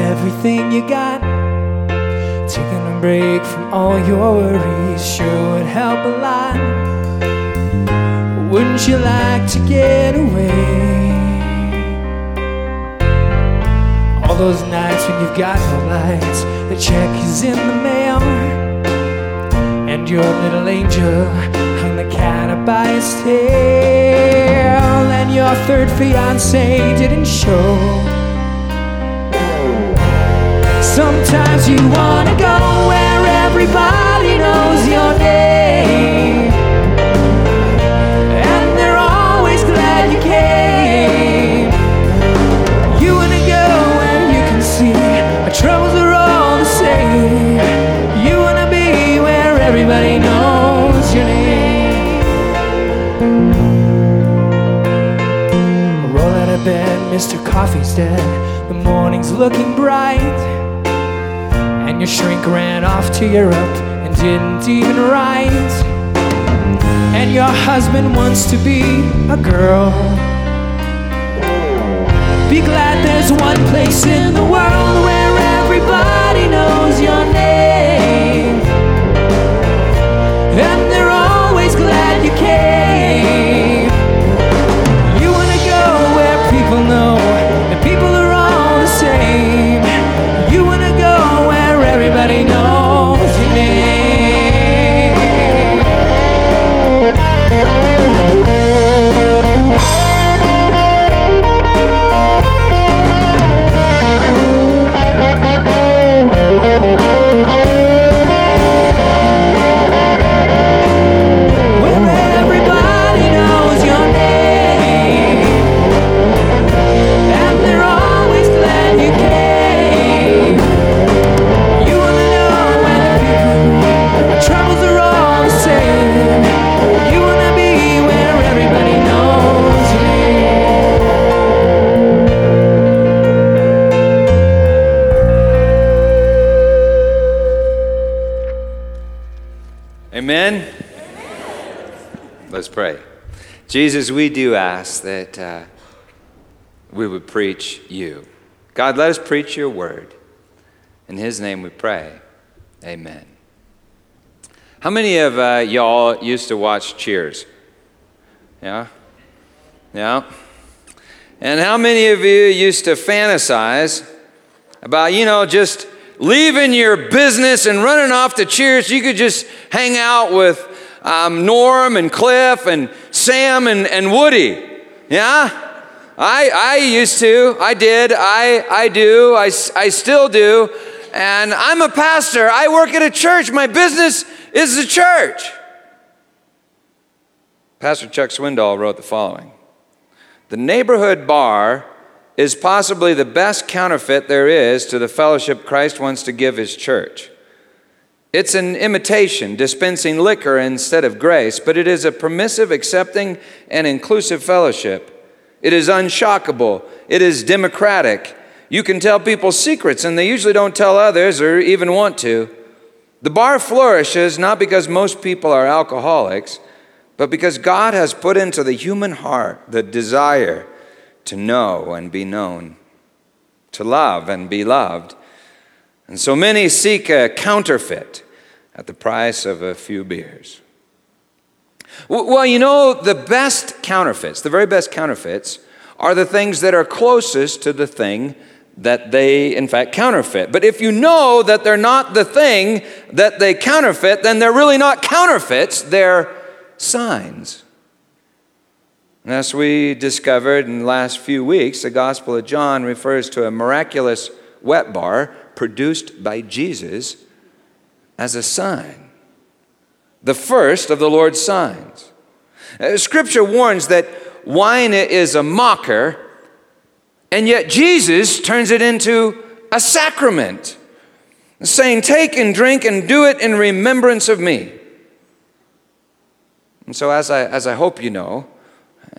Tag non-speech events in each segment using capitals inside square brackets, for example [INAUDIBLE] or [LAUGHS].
everything you got. Taking a break from all your worries sure would help a lot. Wouldn't you like to get away? All those nights when you've got no lights, the check is in the mail, and your little angel hung the cat up by his tail, and your third fiance didn't show. Sometimes you wanna go where everybody knows your name. And they're always glad you came. You wanna go where you can see our troubles are all the same. You wanna be where everybody knows your name. Roll out of bed, Mr. Coffee's dead. The morning's looking bright. Your shrink ran off to Europe and didn't even write. And your husband wants to be a girl. Be glad there's one place in the world where everybody knows your name. And they're always glad you came. Jesus, we do ask that uh, we would preach you. God, let us preach your word. In his name we pray. Amen. How many of uh, y'all used to watch Cheers? Yeah? Yeah? And how many of you used to fantasize about, you know, just leaving your business and running off to Cheers? You could just hang out with um, Norm and Cliff and Sam and, and Woody. Yeah? I, I used to. I did. I, I do. I, I still do. And I'm a pastor. I work at a church. My business is the church. Pastor Chuck Swindoll wrote the following The neighborhood bar is possibly the best counterfeit there is to the fellowship Christ wants to give his church. It's an imitation, dispensing liquor instead of grace, but it is a permissive, accepting, and inclusive fellowship. It is unshockable. It is democratic. You can tell people secrets, and they usually don't tell others or even want to. The bar flourishes not because most people are alcoholics, but because God has put into the human heart the desire to know and be known, to love and be loved. And so many seek a counterfeit at the price of a few beers. Well, you know, the best counterfeits, the very best counterfeits, are the things that are closest to the thing that they, in fact, counterfeit. But if you know that they're not the thing that they counterfeit, then they're really not counterfeits, they're signs. And as we discovered in the last few weeks, the Gospel of John refers to a miraculous wet bar produced by Jesus as a sign, the first of the Lord's signs. Uh, Scripture warns that wine is a mocker, and yet Jesus turns it into a sacrament, saying, Take and drink and do it in remembrance of me. And so, as I, as I hope you know,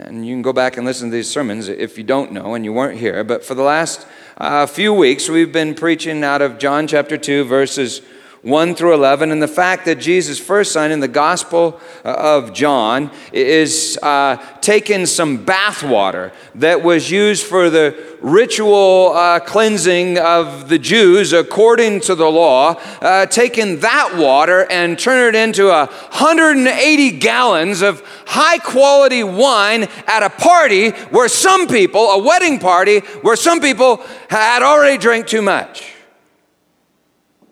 and you can go back and listen to these sermons if you don't know and you weren't here, but for the last uh, few weeks, we've been preaching out of John chapter 2, verses 1 through 11, and the fact that Jesus' first sign in the Gospel uh, of John is uh, taking some bath water that was used for the ritual uh, cleansing of the Jews according to the law, uh, taking that water and turn it into 180 gallons of high quality wine at a party where some people, a wedding party, where some people had already drank too much.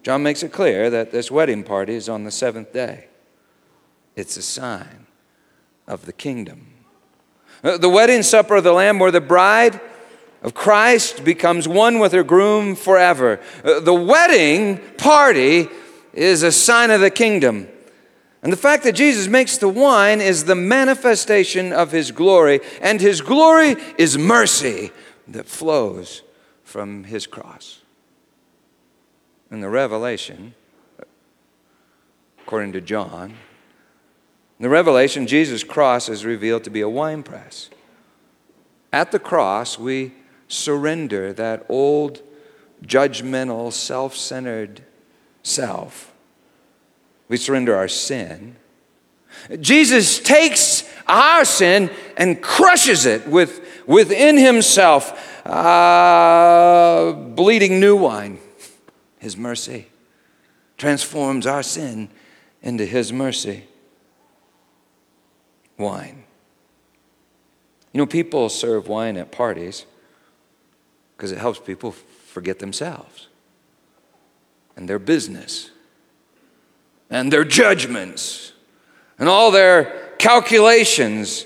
John makes it clear that this wedding party is on the seventh day. It's a sign of the kingdom. Uh, the wedding supper of the Lamb, where the bride of Christ becomes one with her groom forever. Uh, the wedding party is a sign of the kingdom. And the fact that Jesus makes the wine is the manifestation of his glory, and his glory is mercy that flows from his cross in the Revelation, according to John, in the Revelation, Jesus' cross is revealed to be a winepress. At the cross, we surrender that old, judgmental, self centered self. We surrender our sin. Jesus takes our sin and crushes it with, within himself, uh, bleeding new wine his mercy, transforms our sin into His mercy. Wine. You know, people serve wine at parties because it helps people forget themselves and their business and their judgments and all their calculations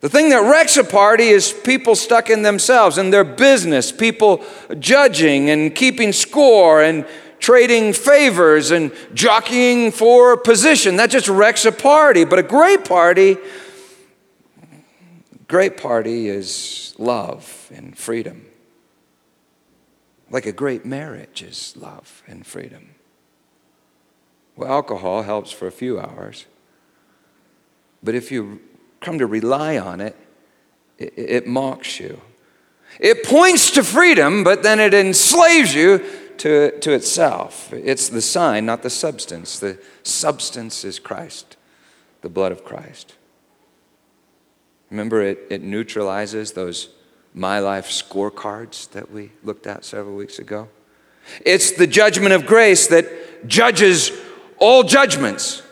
the thing that wrecks a party is people stuck in themselves and their business, people judging and keeping score and trading favors and jockeying for position. That just wrecks a party. But a great party, great party is love and freedom. Like a great marriage is love and freedom. Well, alcohol helps for a few hours. But if you come to rely on it, it, it mocks you. It points to freedom, but then it enslaves you to, to itself. It's the sign, not the substance. The substance is Christ, the blood of Christ. Remember, it, it neutralizes those My Life scorecards that we looked at several weeks ago. It's the judgment of grace that judges all judgments,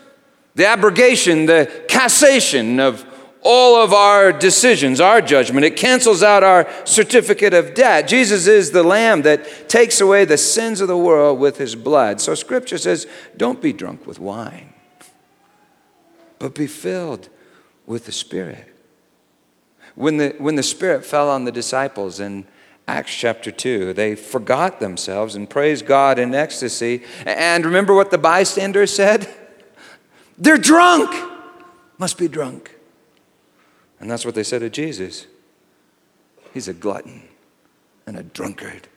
the abrogation, the cassation of all of our decisions, our judgment. It cancels out our certificate of debt. Jesus is the Lamb that takes away the sins of the world with his blood. So Scripture says, don't be drunk with wine, but be filled with the Spirit. When the, when the Spirit fell on the disciples in Acts chapter 2, they forgot themselves and praised God in ecstasy. And remember what the bystanders said? [LAUGHS] They're drunk, must be drunk. And that's what they said to Jesus. He's a glutton and a drunkard,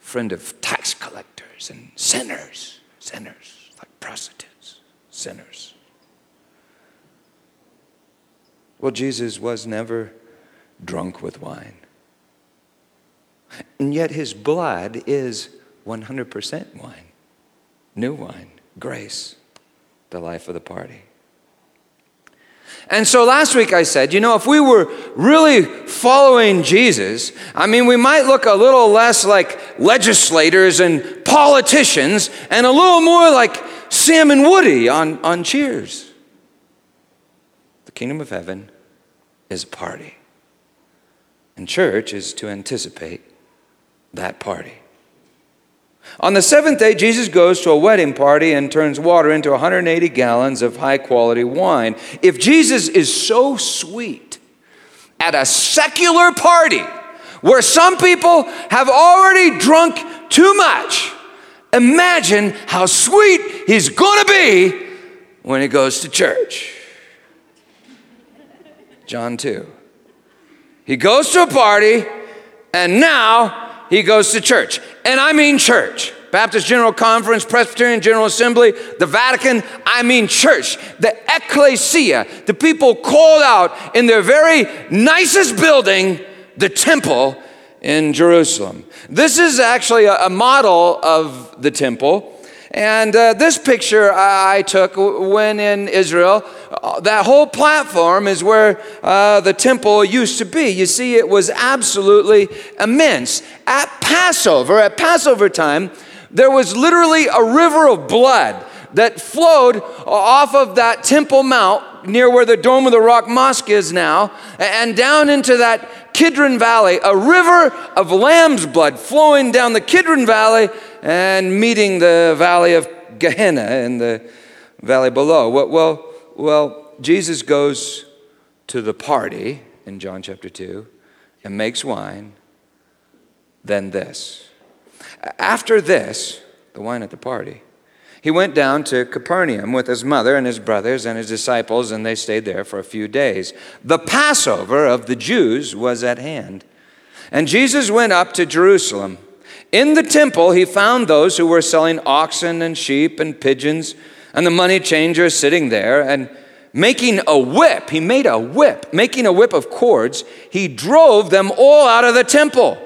friend of tax collectors and sinners, sinners, like prostitutes, sinners. Well, Jesus was never drunk with wine. And yet his blood is 100% wine, new wine, grace, the life of the party. And so last week I said, you know, if we were really following Jesus, I mean, we might look a little less like legislators and politicians and a little more like Sam and Woody on, on Cheers. The kingdom of heaven is a party, and church is to anticipate that party. On the seventh day, Jesus goes to a wedding party and turns water into 180 gallons of high quality wine. If Jesus is so sweet at a secular party where some people have already drunk too much, imagine how sweet he's to be when he goes to church. John 2. He goes to a party, and now he goes to church. And I mean church. Baptist General Conference, Presbyterian General Assembly, the Vatican, I mean church, the ecclesia, the people called out in their very nicest building, the temple in Jerusalem. This is actually a, model of the temple. And uh, this picture I took when in Israel, uh, that whole platform is where uh, the temple used to be. You see, it was absolutely immense. At Passover, at Passover time, there was literally a river of blood that flowed off of that Temple Mount near where the Dome of the Rock Mosque is now, and down into that Kidron Valley, a river of lamb's blood flowing down the Kidron Valley and meeting the valley of Gehenna in the valley below. Well, well, well, Jesus goes to the party in John chapter 2 and makes wine. Then this. After this, the wine at the party, he went down to Capernaum with his mother and his brothers and his disciples, and they stayed there for a few days. The Passover of the Jews was at hand. And Jesus went up to Jerusalem. In the temple, he found those who were selling oxen and sheep and pigeons, and the money changers sitting there, and making a whip. He made a whip, making a whip of cords. He drove them all out of the temple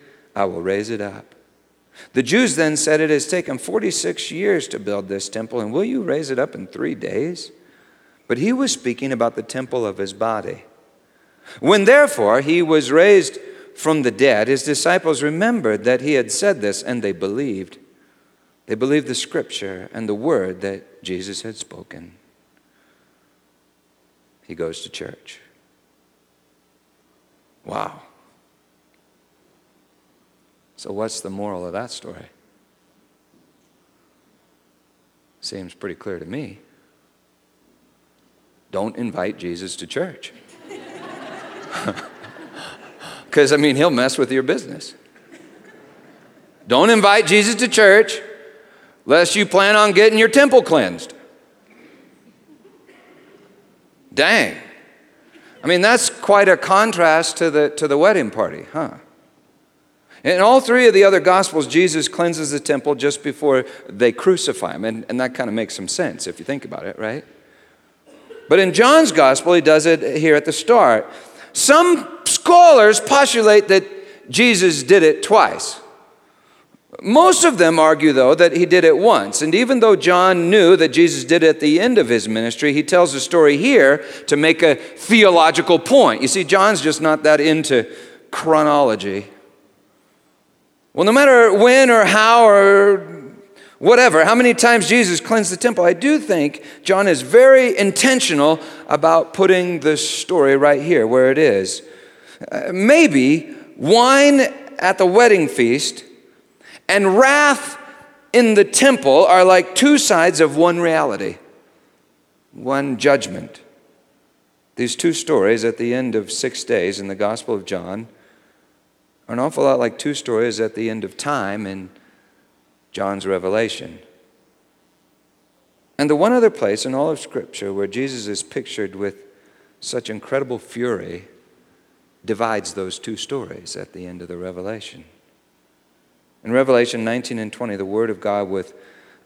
I will raise it up. The Jews then said, It has taken 46 years to build this temple, and will you raise it up in three days? But he was speaking about the temple of his body. When therefore he was raised from the dead, his disciples remembered that he had said this, and they believed. They believed the scripture and the word that Jesus had spoken. He goes to church. Wow. So, what's the moral of that story? Seems pretty clear to me. Don't invite Jesus to church. [LAUGHS] Because, I mean, he'll mess with your business. Don't invite Jesus to church lest you plan on getting your temple cleansed. Dang. I mean, that's quite a contrast to the, to the wedding party, huh? In all three of the other Gospels, Jesus cleanses the temple just before they crucify him. And, and that kind of makes some sense if you think about it, right? But in John's Gospel, he does it here at the start. Some scholars postulate that Jesus did it twice. Most of them argue, though, that he did it once. And even though John knew that Jesus did it at the end of his ministry, he tells the story here to make a theological point. You see, John's just not that into chronology. Well, no matter when or how or whatever, how many times Jesus cleansed the temple, I do think John is very intentional about putting the story right here where it is. Uh, maybe wine at the wedding feast and wrath in the temple are like two sides of one reality, one judgment. These two stories at the end of six days in the Gospel of John are an awful lot like two stories at the end of time in John's Revelation. And the one other place in all of Scripture where Jesus is pictured with such incredible fury divides those two stories at the end of the Revelation. In Revelation 19 and 20, the Word of God with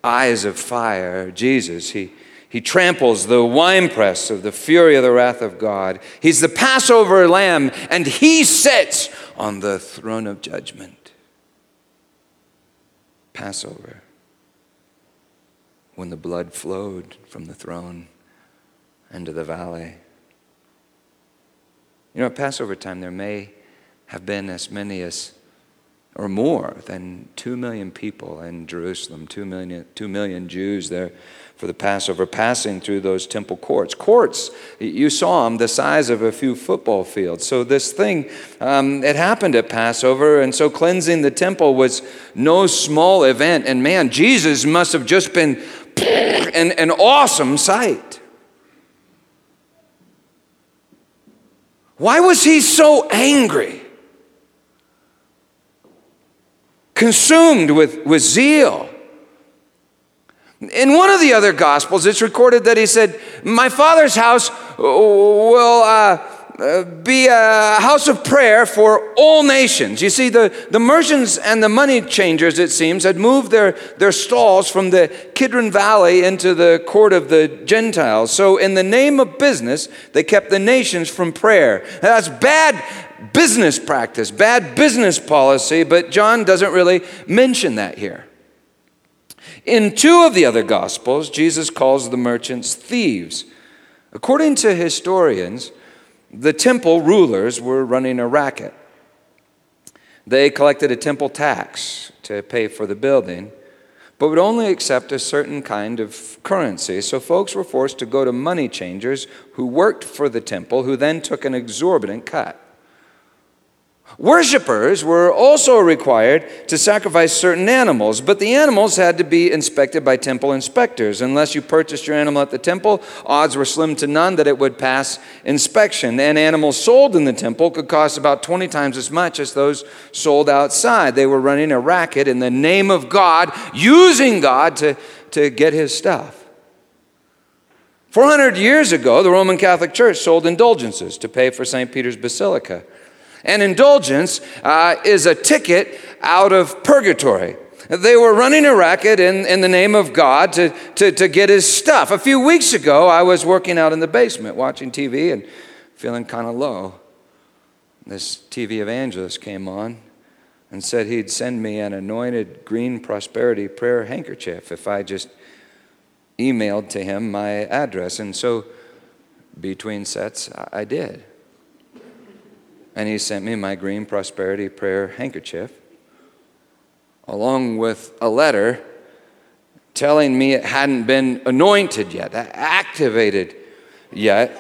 eyes of fire, Jesus, he he tramples the winepress of the fury of the wrath of God. He's the Passover lamb, and he sits on the throne of judgment. Passover, when the blood flowed from the throne into the valley. You know, at Passover time, there may have been as many as or more than 2 million people in Jerusalem, 2 million, 2 million Jews there for the Passover, passing through those temple courts. Courts, you saw them the size of a few football fields. So, this thing, um, it happened at Passover, and so cleansing the temple was no small event. And man, Jesus must have just been [LAUGHS] an, an awesome sight. Why was he so angry? Consumed with, with zeal. In one of the other Gospels, it's recorded that he said, My Father's house will. Uh, uh, be a house of prayer for all nations. You see, the, the merchants and the money changers, it seems, had moved their, their stalls from the Kidron Valley into the court of the Gentiles. So, in the name of business, they kept the nations from prayer. That's bad business practice, bad business policy, but John doesn't really mention that here. In two of the other Gospels, Jesus calls the merchants thieves. According to historians, the temple rulers were running a racket. They collected a temple tax to pay for the building, but would only accept a certain kind of currency. So folks were forced to go to money changers who worked for the temple, who then took an exorbitant cut. Worshippers were also required to sacrifice certain animals, but the animals had to be inspected by temple inspectors. Unless you purchased your animal at the temple, odds were slim to none that it would pass inspection. And animals sold in the temple could cost about 20 times as much as those sold outside. They were running a racket in the name of God, using God to, to get his stuff. 400 years ago, the Roman Catholic Church sold indulgences to pay for St. Peter's Basilica. An indulgence uh, is a ticket out of purgatory. They were running a racket in, in the name of God to, to, to get his stuff. A few weeks ago, I was working out in the basement watching TV and feeling kind of low. This TV evangelist came on and said he'd send me an anointed green prosperity prayer handkerchief if I just emailed to him my address. And so, between sets, I did and he sent me my green prosperity prayer handkerchief, along with a letter telling me it hadn't been anointed yet, activated yet.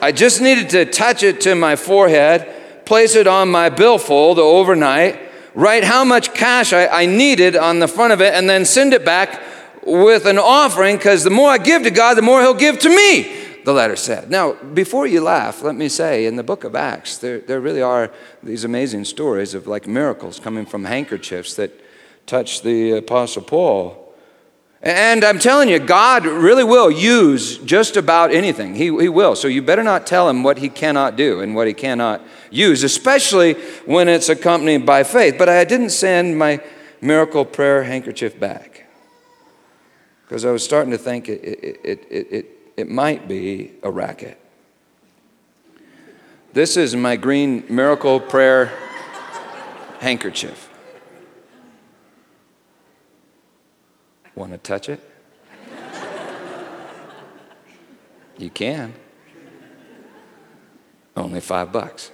I just needed to touch it to my forehead, place it on my billfold overnight, write how much cash I, I needed on the front of it, and then send it back with an offering because the more I give to God, the more He'll give to me the letter said. Now, before you laugh, let me say in the book of Acts, there, there really are these amazing stories of like miracles coming from handkerchiefs that touch the Apostle Paul. And I'm telling you, God really will use just about anything. He, he will. So you better not tell him what he cannot do and what he cannot use, especially when it's accompanied by faith. But I didn't send my miracle prayer handkerchief back because I was starting to think it, it, it, it it might be a racket. This is my green miracle prayer handkerchief. Want to touch it? You can. Only five bucks.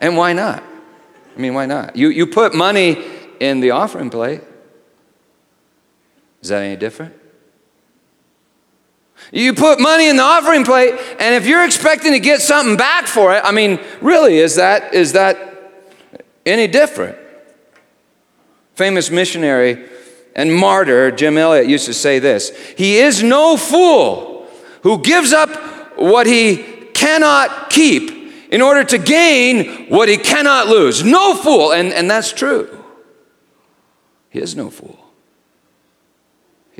and why not? I mean, why not? You, you put money in the offering plate. Is that any different? You put money in the offering plate, and if you're expecting to get something back for it, I mean, really, is that, is that any different? Famous missionary and martyr Jim Elliot used to say this He is no fool who gives up what he cannot keep in order to gain what he cannot lose. No fool, and, and that's true. He is no fool.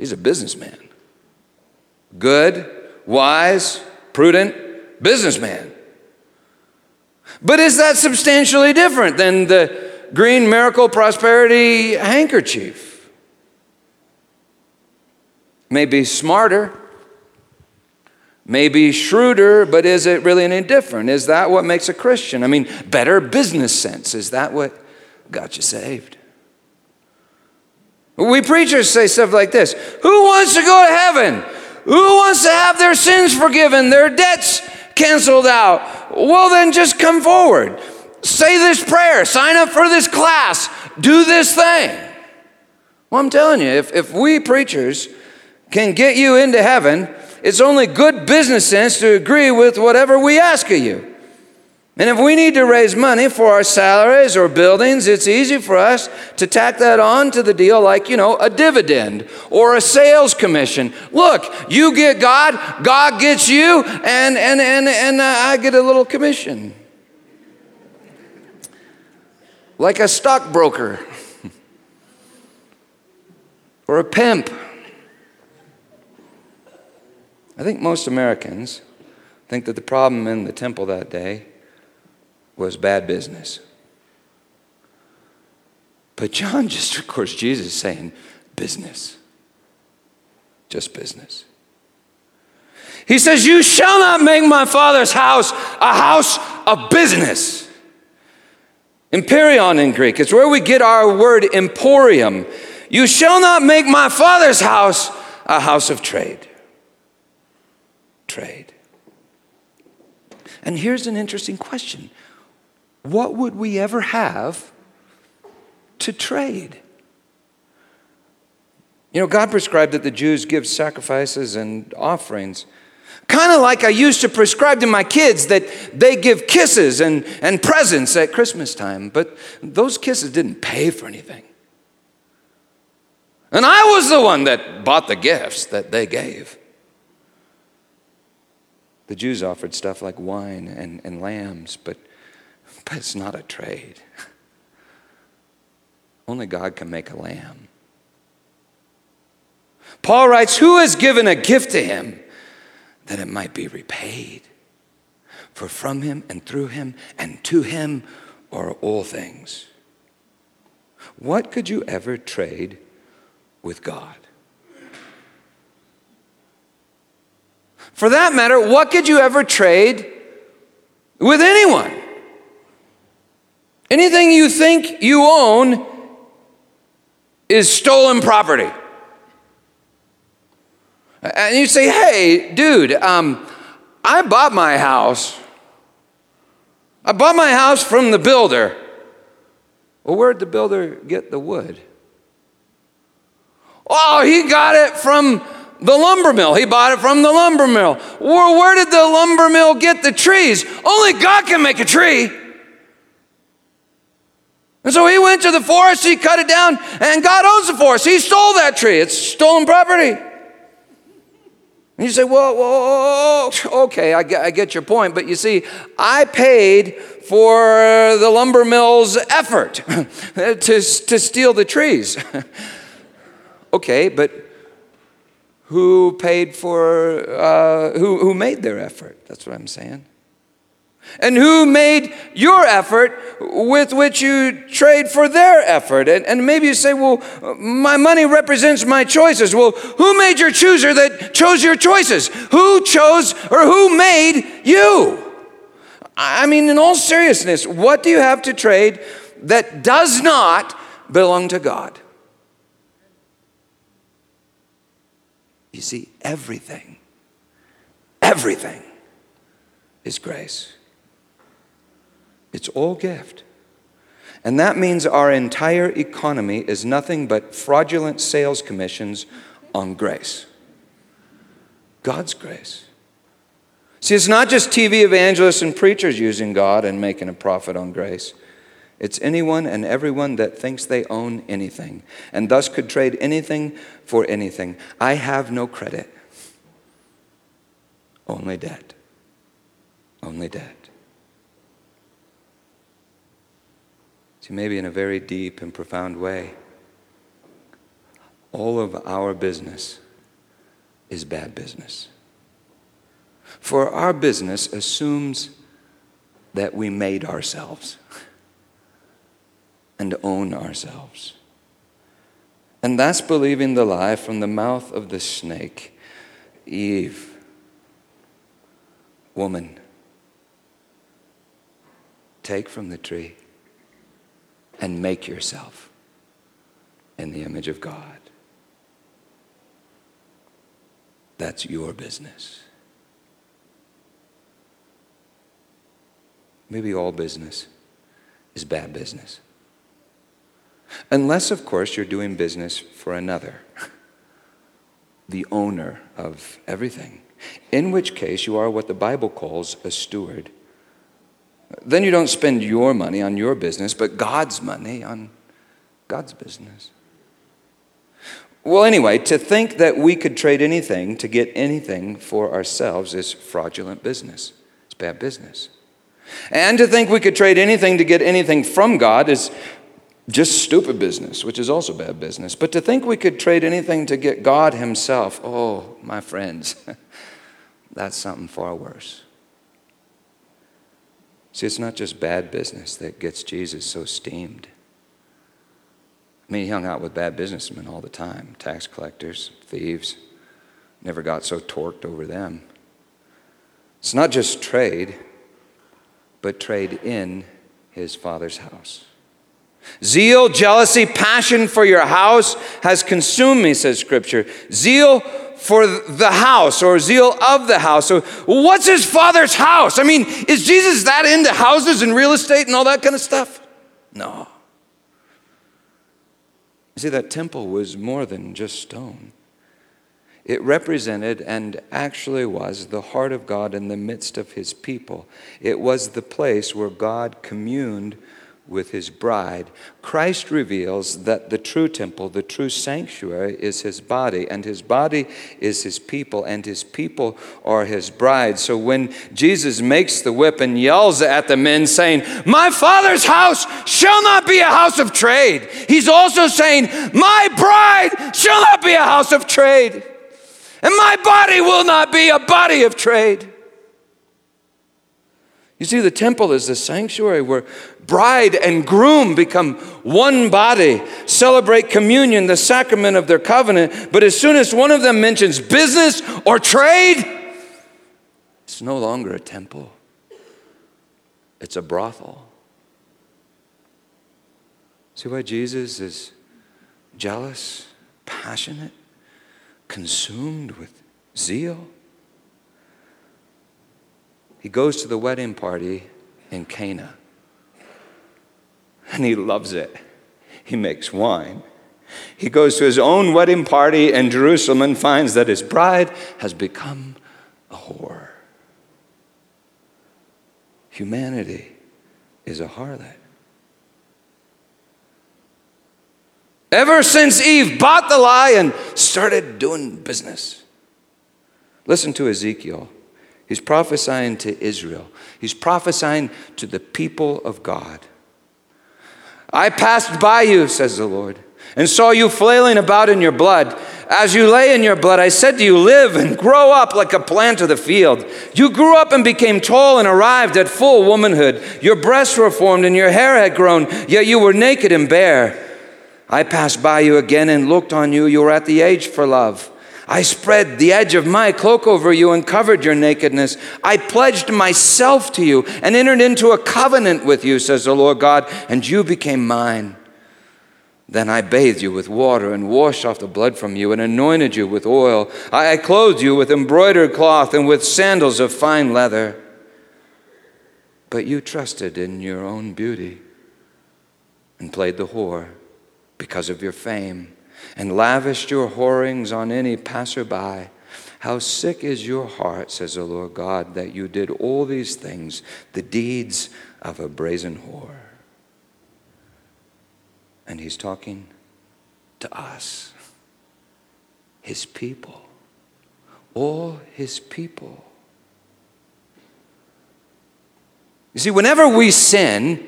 He's a businessman. Good, wise, prudent businessman. But is that substantially different than the green miracle prosperity handkerchief? Maybe smarter, maybe shrewder, but is it really any different? Is that what makes a Christian? I mean, better business sense. Is that what got you saved? We preachers say stuff like this Who wants to go to heaven? Who wants to have their sins forgiven, their debts canceled out? Well, then just come forward. Say this prayer, sign up for this class, do this thing. Well, I'm telling you, if, if we preachers can get you into heaven, it's only good business sense to agree with whatever we ask of you. And if we need to raise money for our salaries or buildings, it's easy for us to tack that on to the deal like, you know, a dividend or a sales commission. Look, you get God, God gets you, and, and, and, and uh, I get a little commission. Like a stockbroker. [LAUGHS] or a pimp. I think most Americans think that the problem in the temple that day was bad business. But John just records Jesus saying, business. Just business. He says, You shall not make my father's house a house of business. emporion in Greek, it's where we get our word emporium. You shall not make my father's house a house of trade. Trade. And here's an interesting question What would we ever have to trade? You know, God prescribed that the Jews give sacrifices and offerings. Kind of like I used to prescribe to my kids that they give kisses and, and presents at Christmas time, but those kisses didn't pay for anything. And I was the one that bought the gifts that they gave. The Jews offered stuff like wine and, and lambs, but, but it's not a trade. [LAUGHS] Only God can make a lamb. Paul writes, Who has given a gift to him that it might be repaid? For from him and through him and to him are all things. What could you ever trade with God? For that matter, what could you ever trade with anyone? Anything you think you own is stolen property. And you say, hey, dude, um, I bought my house. I bought my house from the builder. Well, where'd the builder get the wood? Oh, he got it from the lumber mill. He bought it from the lumber mill. Well, where did the lumber mill get the trees? Only God can make a tree. And so he went to the forest, he cut it down, and God owns the forest. He stole that tree. It's stolen property. And you say, well, whoa, okay, I get, I get your point. But you see, I paid for the lumber mill's effort [LAUGHS] to, to steal the trees. [LAUGHS] okay, but who paid for, uh, who, who made their effort? That's what I'm saying. And who made your effort with which you trade for their effort? And, and maybe you say, well, my money represents my choices. Well, who made your chooser that chose your choices? Who chose or who made you? I mean, in all seriousness, what do you have to trade that does not belong to God? You see, everything, everything is grace. It's all gift. And that means our entire economy is nothing but fraudulent sales commissions on grace. God's grace. See, it's not just TV evangelists and preachers using God and making a profit on grace. It's anyone and everyone that thinks they own anything and thus could trade anything for anything. I have no credit, only debt. Only debt. See, maybe in a very deep and profound way, all of our business is bad business. For our business assumes that we made ourselves and own ourselves. And that's believing the lie from the mouth of the snake Eve, woman, take from the tree and make yourself in the image of God. That's your business. Maybe all business is bad business. Unless, of course, you're doing business for another, [LAUGHS] the owner of everything, in which case you are what the Bible calls a steward. Then you don't spend your money on your business, but God's money on God's business. Well, anyway, to think that we could trade anything to get anything for ourselves is fraudulent business. It's bad business. And to think we could trade anything to get anything from God is just stupid business, which is also bad business. But to think we could trade anything to get God Himself, oh, my friends, [LAUGHS] that's something far worse. See, it's not just bad business that gets Jesus so steamed. I mean, he hung out with bad businessmen all the time tax collectors, thieves. Never got so torqued over them. It's not just trade, but trade in his father's house. Zeal, jealousy, passion for your house has consumed me, says Scripture. Zeal for the house or zeal of the house. So, what's his father's house? I mean, is Jesus that into houses and real estate and all that kind of stuff? No. You see, that temple was more than just stone. It represented and actually was the heart of God in the midst of his people. It was the place where God communed with his bride. Christ reveals that the true temple, the true sanctuary, is his body, and his body is his people, and his people are his bride. So when Jesus makes the whip and yells at the men, saying, My father's house shall not be a house of trade, he's also saying, My bride shall not be a house of trade, and my body will not be a body of trade. You see, the temple is the sanctuary where bride and groom become one body, celebrate communion, the sacrament of their covenant. But as soon as one of them mentions business or trade, it's no longer a temple, it's a brothel. See why Jesus is jealous, passionate, consumed with zeal? He goes to the wedding party in Cana and he loves it. He makes wine. He goes to his own wedding party in Jerusalem and finds that his bride has become a whore. Humanity is a harlot. Ever since Eve bought the lie and started doing business. Listen to Ezekiel. He's prophesying to Israel, he's prophesying to the people of God. I passed by you, says the Lord, and saw you flailing about in your blood. As you lay in your blood, I said to you, Live and grow up like a plant of the field. You grew up and became tall and arrived at full womanhood. Your breasts were formed and your hair had grown, yet you were naked and bare. I passed by you again and looked on you. You were at the age for love. I spread the edge of my cloak over you and covered your nakedness. I pledged myself to you and entered into a covenant with you, says the Lord God, and you became mine. Then I bathed you with water and washed off the blood from you and anointed you with oil. I clothed you with embroidered cloth and with sandals of fine leather. But you trusted in your own beauty and played the whore because of your fame and lavished your whorings on any passerby. How sick is your heart, says the Lord God, that you did all these things, the deeds of a brazen whore. And he's talking to us, his people, all his people. You see, whenever we sin,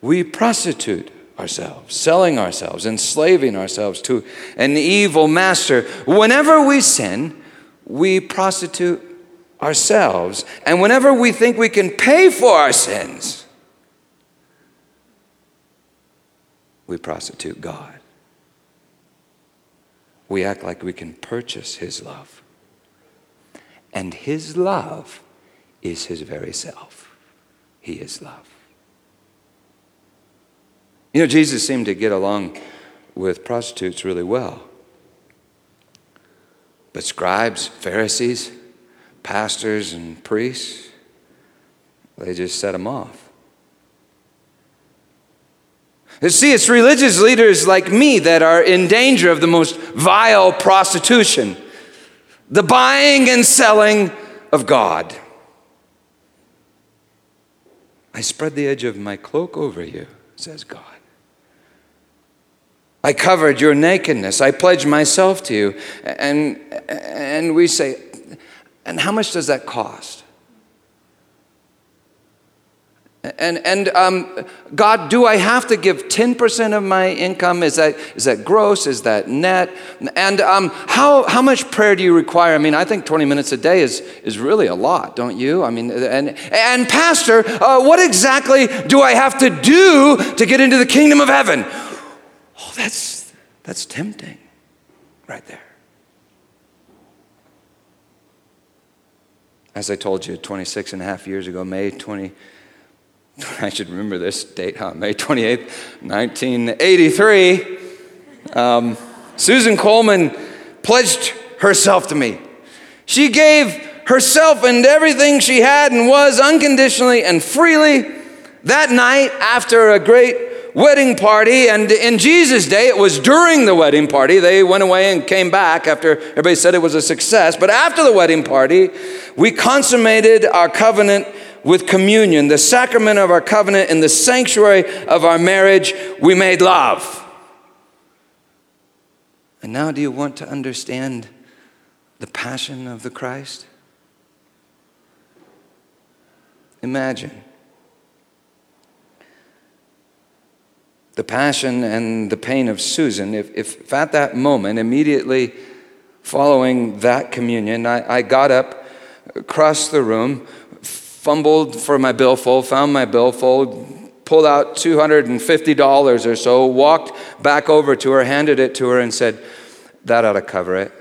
we prostitute ourselves, selling ourselves, enslaving ourselves to an evil master. Whenever we sin, we prostitute ourselves. And whenever we think we can pay for our sins, we prostitute God. We act like we can purchase His love. And His love is His very self. He is love. You know, Jesus seemed to get along with prostitutes really well. But scribes, Pharisees, pastors, and priests, they just set him off. You see, it's religious leaders like me that are in danger of the most vile prostitution the buying and selling of God. I spread the edge of my cloak over you, says God. I covered your nakedness. I pledged myself to you. And, and we say, and how much does that cost? And, and um, God, do I have to give 10% of my income? Is that, is that gross? Is that net? And um, how, how much prayer do you require? I mean, I think 20 minutes a day is, is really a lot, don't you? I mean, and, and Pastor, uh, what exactly do I have to do to get into the kingdom of heaven? Oh, that's, that's tempting right there. As I told you 26 and a half years ago, May 20, [LAUGHS] I should remember this date, huh? May 28th, 1983. Um, Susan Coleman pledged herself to me. She gave herself and everything she had and was unconditionally and freely that night after a great wedding party. And in Jesus' day, it was during the wedding party. They went away and came back after everybody said it was a success. But after the wedding party, we consummated our covenant with communion, the sacrament of our covenant in the sanctuary of our marriage. We made love. And now, do you want to understand the passion of the Christ? Imagine the passion and the pain of Susan, if, if at that moment, immediately following that communion, I, I got up, crossed the room, fumbled for my billfold, found my billfold, pulled out $250 or so, walked back over to her, handed it to her, and said, That ought to cover it.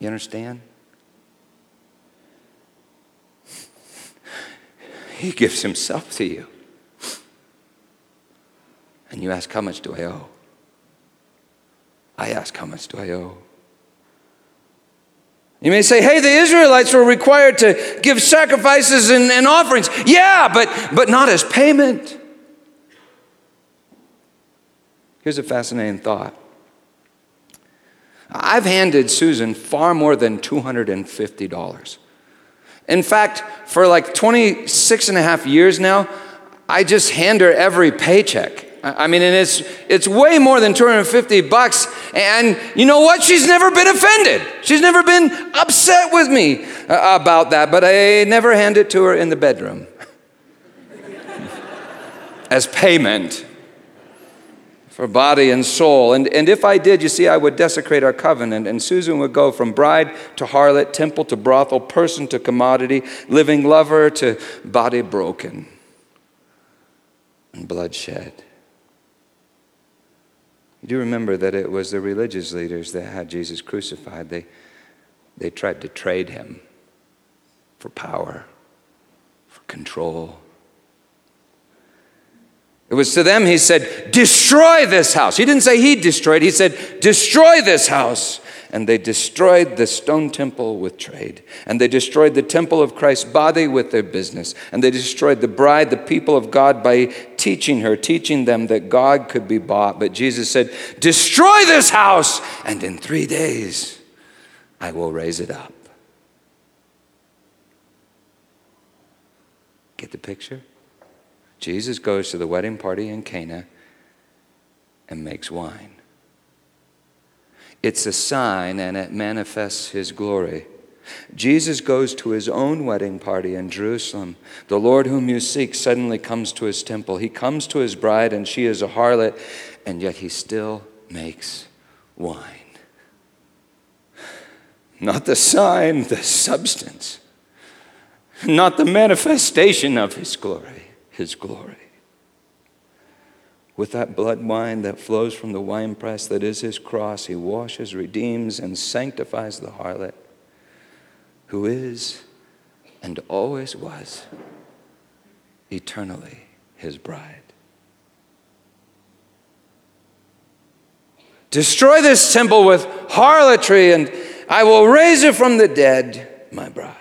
You understand? [LAUGHS] he gives himself to you. And you ask, How much do I owe? I ask, How much do I owe? You may say, hey, the Israelites were required to give sacrifices and, and offerings. Yeah, but, but not as payment. Here's a fascinating thought I've handed Susan far more than $250. In fact, for like 26 and a half years now, I just hand her every paycheck. I mean, and it's, it's way more than 250 bucks. And you know what? She's never been offended. She's never been upset with me uh, about that, but I never hand it to her in the bedroom [LAUGHS] as payment for body and soul. And, and if I did, you see, I would desecrate our covenant, and Susan would go from bride to harlot, temple to brothel, person to commodity, living lover to body broken and bloodshed. You do remember that it was the religious leaders that had Jesus crucified. They, they tried to trade him for power, for control it was to them he said, Destroy this house. He didn't say he destroyed, he said, Destroy this house. And they destroyed the stone temple with trade. And they destroyed the temple of Christ's body with their business. And they destroyed the bride, the people of God, by teaching her, teaching them that God could be bought. But Jesus said, Destroy this house, and in three days I will raise it up. Get the picture? Jesus goes to the wedding party in Cana and makes wine. It's a sign and it manifests his glory. Jesus goes to his own wedding party in Jerusalem. The Lord whom you seek suddenly comes to his temple. He comes to his bride, and she is a harlot, and yet he still makes wine. Not the sign, the substance. Not the manifestation of his glory his glory. With that blood wine that flows from the winepress that is his cross, he washes, redeems, and sanctifies the harlot who is and always was eternally his bride. Destroy this temple with harlotry, and I will raise it from the dead, my bride.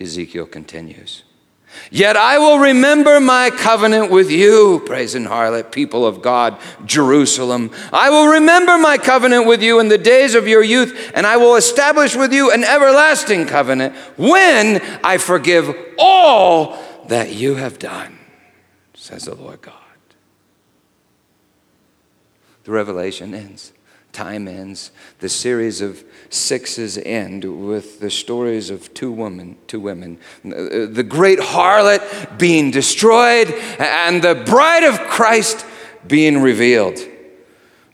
Ezekiel continues. Yet I will remember my covenant with you, praise and harlot, people of God, Jerusalem. I will remember my covenant with you in the days of your youth, and I will establish with you an everlasting covenant when I forgive all that you have done, says the Lord God. The revelation ends. Time ends. The series of sixes end with the stories of two women, two women. The great harlot being destroyed and the bride of Christ being revealed.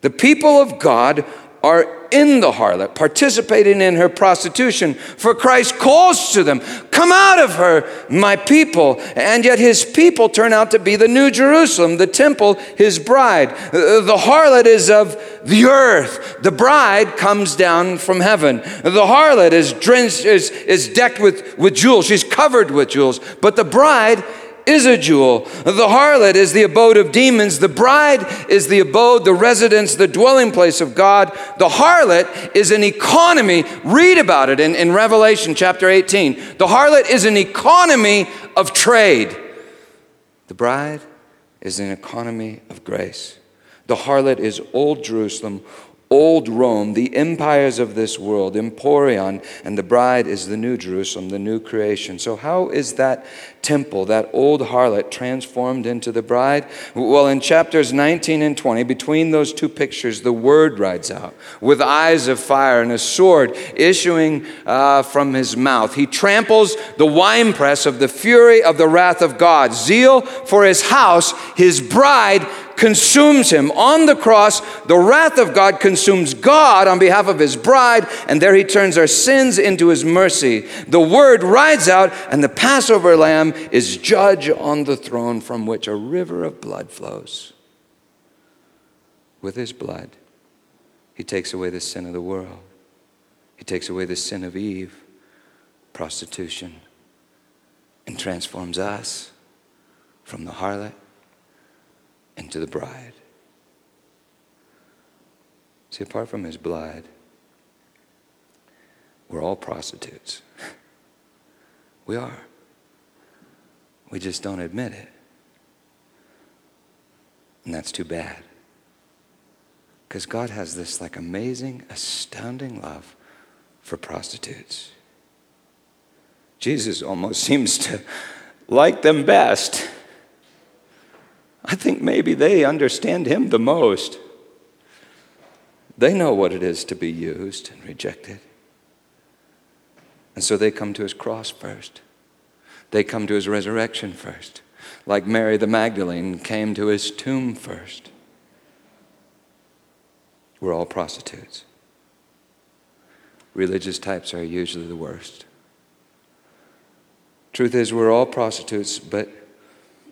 The people of God are in the harlot, participating in her prostitution. For Christ calls to them, Come out of her, my people. And yet his people turn out to be the New Jerusalem, the temple, his bride. The harlot is of the earth, the bride comes down from heaven. The harlot is, drenched, is, is decked with, with jewels, she's covered with jewels, but the bride is a jewel. The harlot is the abode of demons. The bride is the abode, the residence, the dwelling place of God. The harlot is an economy. Read about it in, in Revelation chapter 18. The harlot is an economy of trade. The bride is an economy of grace. The harlot is Old Jerusalem, old Rome, the empires of this world, Emporion, and the bride is the new Jerusalem, the new creation. So, how is that temple, that old harlot, transformed into the bride? Well, in chapters 19 and 20, between those two pictures, the word rides out with eyes of fire and a sword issuing uh, from his mouth. He tramples the winepress of the fury of the wrath of God. Zeal for his house, his bride consumes him. On the cross, the wrath of God consumes God on behalf of his bride, and there he turns our sins into his mercy. The word rides out, and the Passover lamb is judge on the throne from which a river of blood flows. With his blood, he takes away the sin of the world, he takes away the sin of Eve, prostitution, and transforms us from the harlot into the bride. See, apart from his blood, we're all prostitutes. [LAUGHS] we are. We just don't admit it. And that's too bad. Because God has this like amazing, astounding love for prostitutes. Jesus almost [LAUGHS] seems to like them best. I think maybe they understand him the most. They know what it is to be used and rejected. And so they come to his cross first. They come to his resurrection first. Like Mary the Magdalene came to his tomb first. We're all prostitutes. Religious types are usually the worst. Truth is, we're all prostitutes, but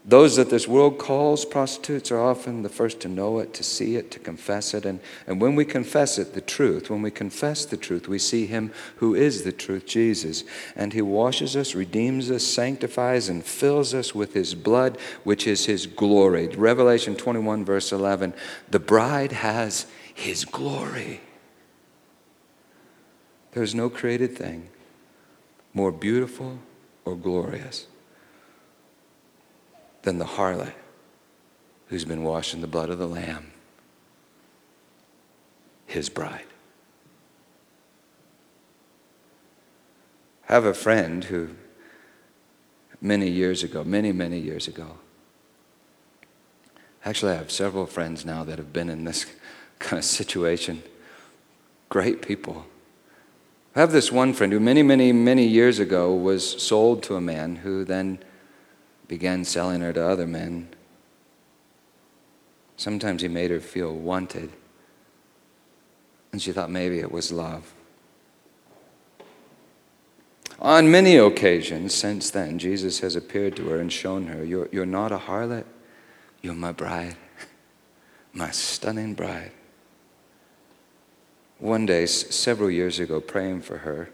those that this world calls prostitutes are often the first to know it, to see it, to confess it. And, and when we confess it, the truth, when we confess the truth, we see Him who is the truth, Jesus. And He washes us, redeems us, sanctifies, and fills us with His blood, which is His glory. Revelation 21, verse 11 the bride has His glory. There's no created thing more beautiful or glorious than the harlot who's been washed in the blood of the Lamb, his bride. I have a friend who, many years ago, many, many years ago, actually, I have several friends now that have been in this [LAUGHS] kind of situation. Great people. I have this one friend who, many, many, many years ago, was sold to a man who then began selling her to other men. Sometimes he made her feel wanted, and she thought maybe it was love. On many occasions since then, Jesus has appeared to her and shown her, You're, you're not a harlot, you're my bride, [LAUGHS] my stunning bride. One day, several years ago, praying for her,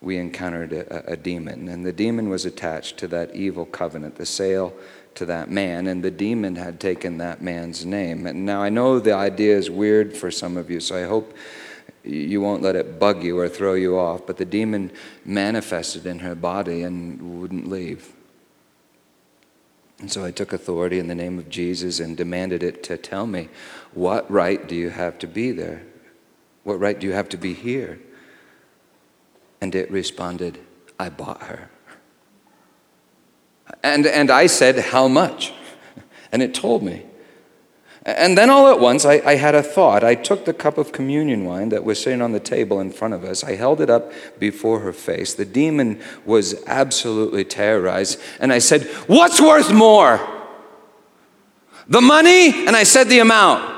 we encountered a, a, demon, and the demon was attached to that evil covenant, the sale to that man, and the demon had taken that man's name. And now I know the idea is weird for some of you, so I hope you won't let it bug you or throw you off, but the demon manifested in her body and wouldn't leave. And so I took authority in the name of Jesus and demanded it to tell me, what right do you have to be there? What right do you have to be here? And it responded, I bought her. And, and I said, How much? And it told me. And then all at once, I, I, had a thought. I took the cup of communion wine that was sitting on the table in front of us. I held it up before her face. The demon was absolutely terrorized. And I said, What's worth more? The money? And I said the amount.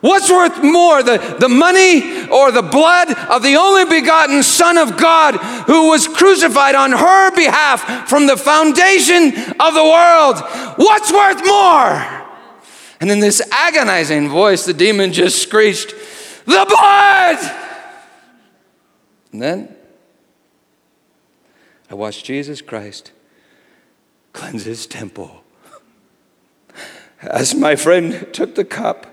What's worth more, the, the money or the blood of the only begotten Son of God who was crucified on her behalf from the foundation of the world? What's worth more? And in this agonizing voice, the demon just screeched, The blood! And then I watched Jesus Christ cleanse his temple. As my friend took the cup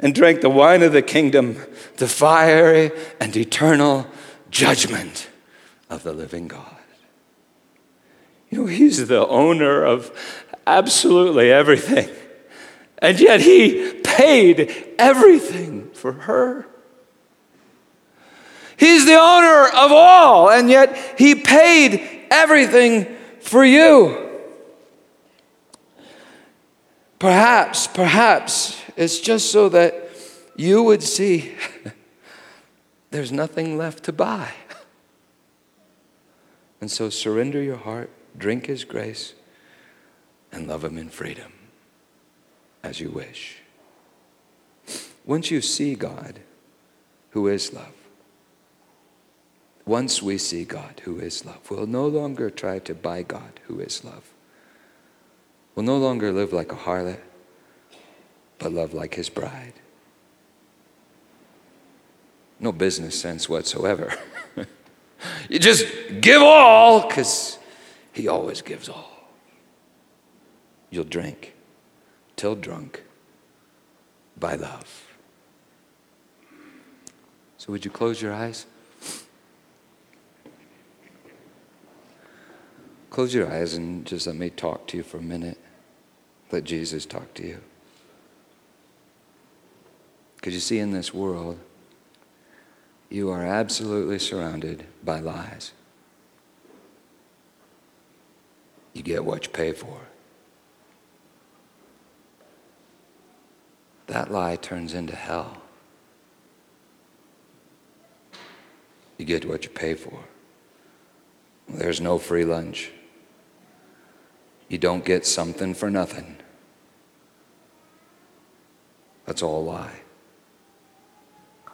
and drank the wine of the kingdom, the fiery and eternal judgment of the living God. You know, he's the owner of absolutely everything. And yet he paid everything for her. He's the owner of all, and yet he paid everything for you. Perhaps, perhaps it's just so that you would see [LAUGHS] there's nothing left to buy. [LAUGHS] And so surrender your heart, drink his grace, and love him in freedom as you wish. Once you see God, who is love, once we see God, who is love, we'll no longer try to buy God, who is love. We'll no longer live like a harlot, but love like his bride. No business sense whatsoever. [LAUGHS] you just give all because he always gives all. You'll drink till drunk by love. So, would you close your eyes? Close your eyes and just let me talk to you for a minute. Let Jesus talk to you. Because you see, in this world, you are absolutely surrounded by lies. You get what you pay for. that lie turns into hell. You get what you pay for. There's no free lunch. You don't get something for nothing. That's all a lie.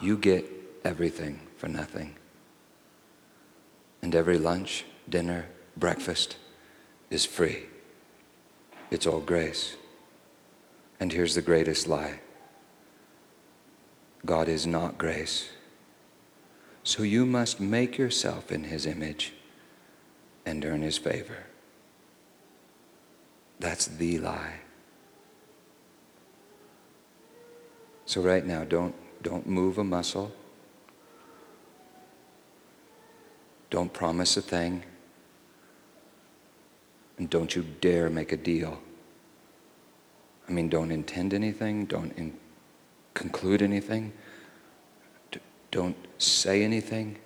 You get everything for nothing. And every lunch, dinner, breakfast is free. It's all grace. And here's the greatest lie God is not grace. So you must make yourself in His image and earn His favor. That's the lie. So right now, don't, don't move a muscle. Don't promise a thing. And don't you dare make a deal. I mean, don't intend anything, don't in- conclude anything, D- don't say anything,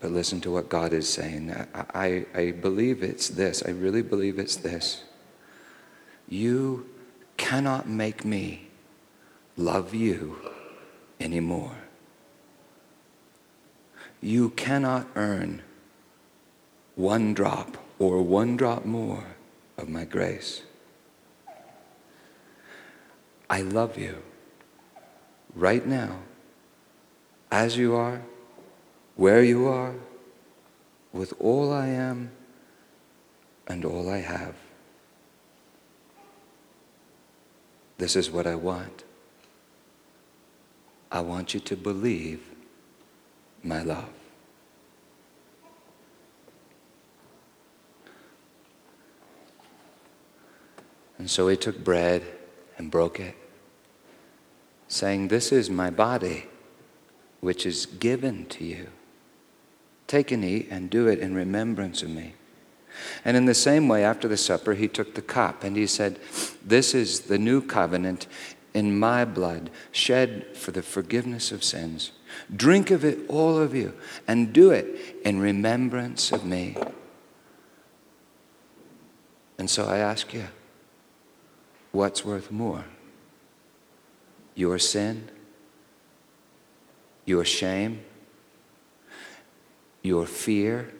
but listen to what God is saying. I, I, I believe it's this, I really believe it's this. You cannot make me love you anymore. You cannot earn one drop or one drop more of my grace. I love you right now, as you are, where you are, with all I am and all I have. This is what I want. I want you to believe my love. And so he took bread and broke it, saying, This is my body, which is given to you. Take and eat and do it in remembrance of me. And in the same way, after the supper, he took the cup and he said, This is the new covenant in my blood, shed for the forgiveness of sins. Drink of it, all of you, and do it in remembrance of me. And so I ask you, what's worth more? your sin, your shame, your fear,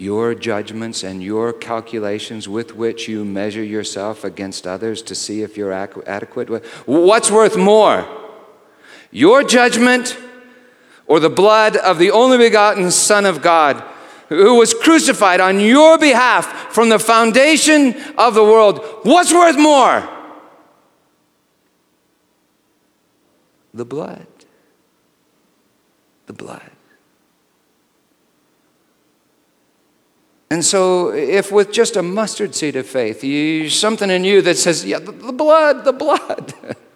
your judgments and your calculations with which you measure yourself against others to see if you're adequate. What's worth more? Your judgment or the blood of the only begotten Son of God who was crucified on your behalf from the foundation of the world? What's worth more? The blood. The blood. And so, if with just a mustard seed of faith, you, something in you that says, Yeah, the, the blood, the blood,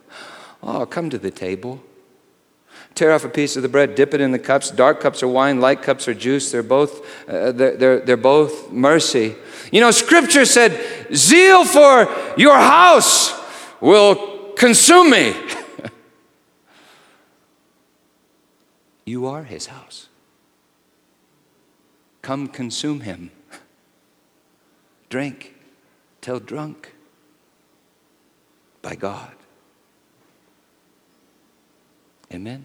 [LAUGHS] oh, come to the table. Tear off a piece of the bread, dip it in the cups. Dark cups are wine, light cups are juice. They're both, uh, they're, they're, they're both mercy. You know, Scripture said, Zeal for your house will consume me. [LAUGHS] you are his house. Come consume him drink till drunk by God. Amen.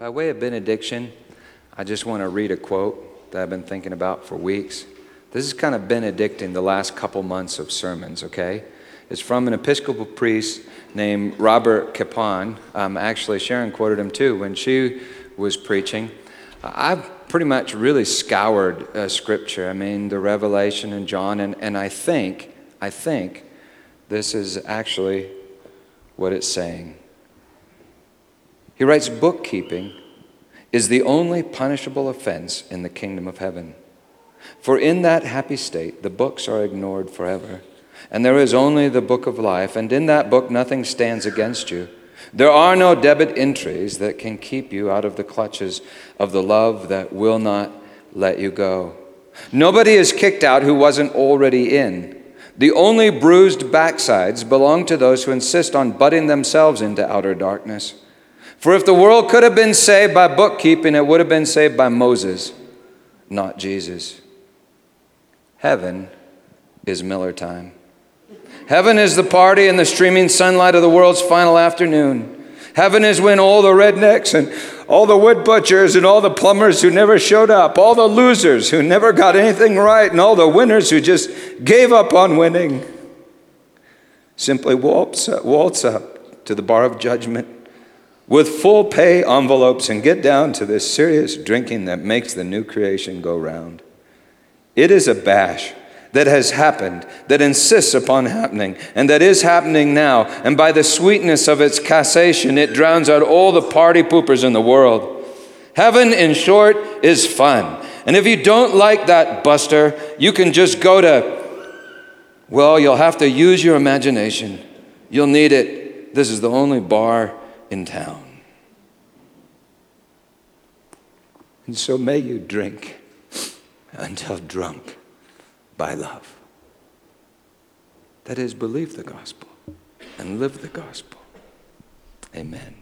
By way of benediction, I just want to read a quote that I've been thinking about for weeks. This is kind of benedicting the last couple months of sermons, okay? It's from an Episcopal priest named Robert Capon. Um, actually, Sharon quoted him too when she was preaching. I've pretty much really scoured uh, Scripture. I mean, the Revelation and John, and, and I think, I think this is actually what it's saying. He writes, bookkeeping is the only punishable offense in the kingdom of heaven. For in that happy state, the books are ignored forever, and there is only the book of life, and in that book nothing stands against you. There are no debit entries that can keep you out of the clutches of the love that will not let you go. Nobody is kicked out who wasn't already in. The only bruised backsides belong to those who insist on butting themselves into outer darkness. For if the world could have been saved by bookkeeping, it would have been saved by Moses, not Jesus. Heaven is Miller time. Heaven is the party and the streaming sunlight of the world's final afternoon. Heaven is when all the rednecks and all the wood butchers and all the plumbers who never showed up, all the losers who never got anything right, and all the winners who just gave up on winning simply waltz, waltz up to the bar of judgment with full pay envelopes and get down to this serious drinking that makes the new creation go round. It is a bash that has happened, that insists upon happening, and that is happening now. And by the sweetness of its cassation, it drowns out all the party poopers in the world. Heaven, in short, is fun. And if you don't like that, Buster, you can just go to, well, you'll have to use your imagination. You'll need it. This is the only bar in town. And so may you drink [LAUGHS] until drunk by love. That is, believe the gospel and live the gospel. Amen.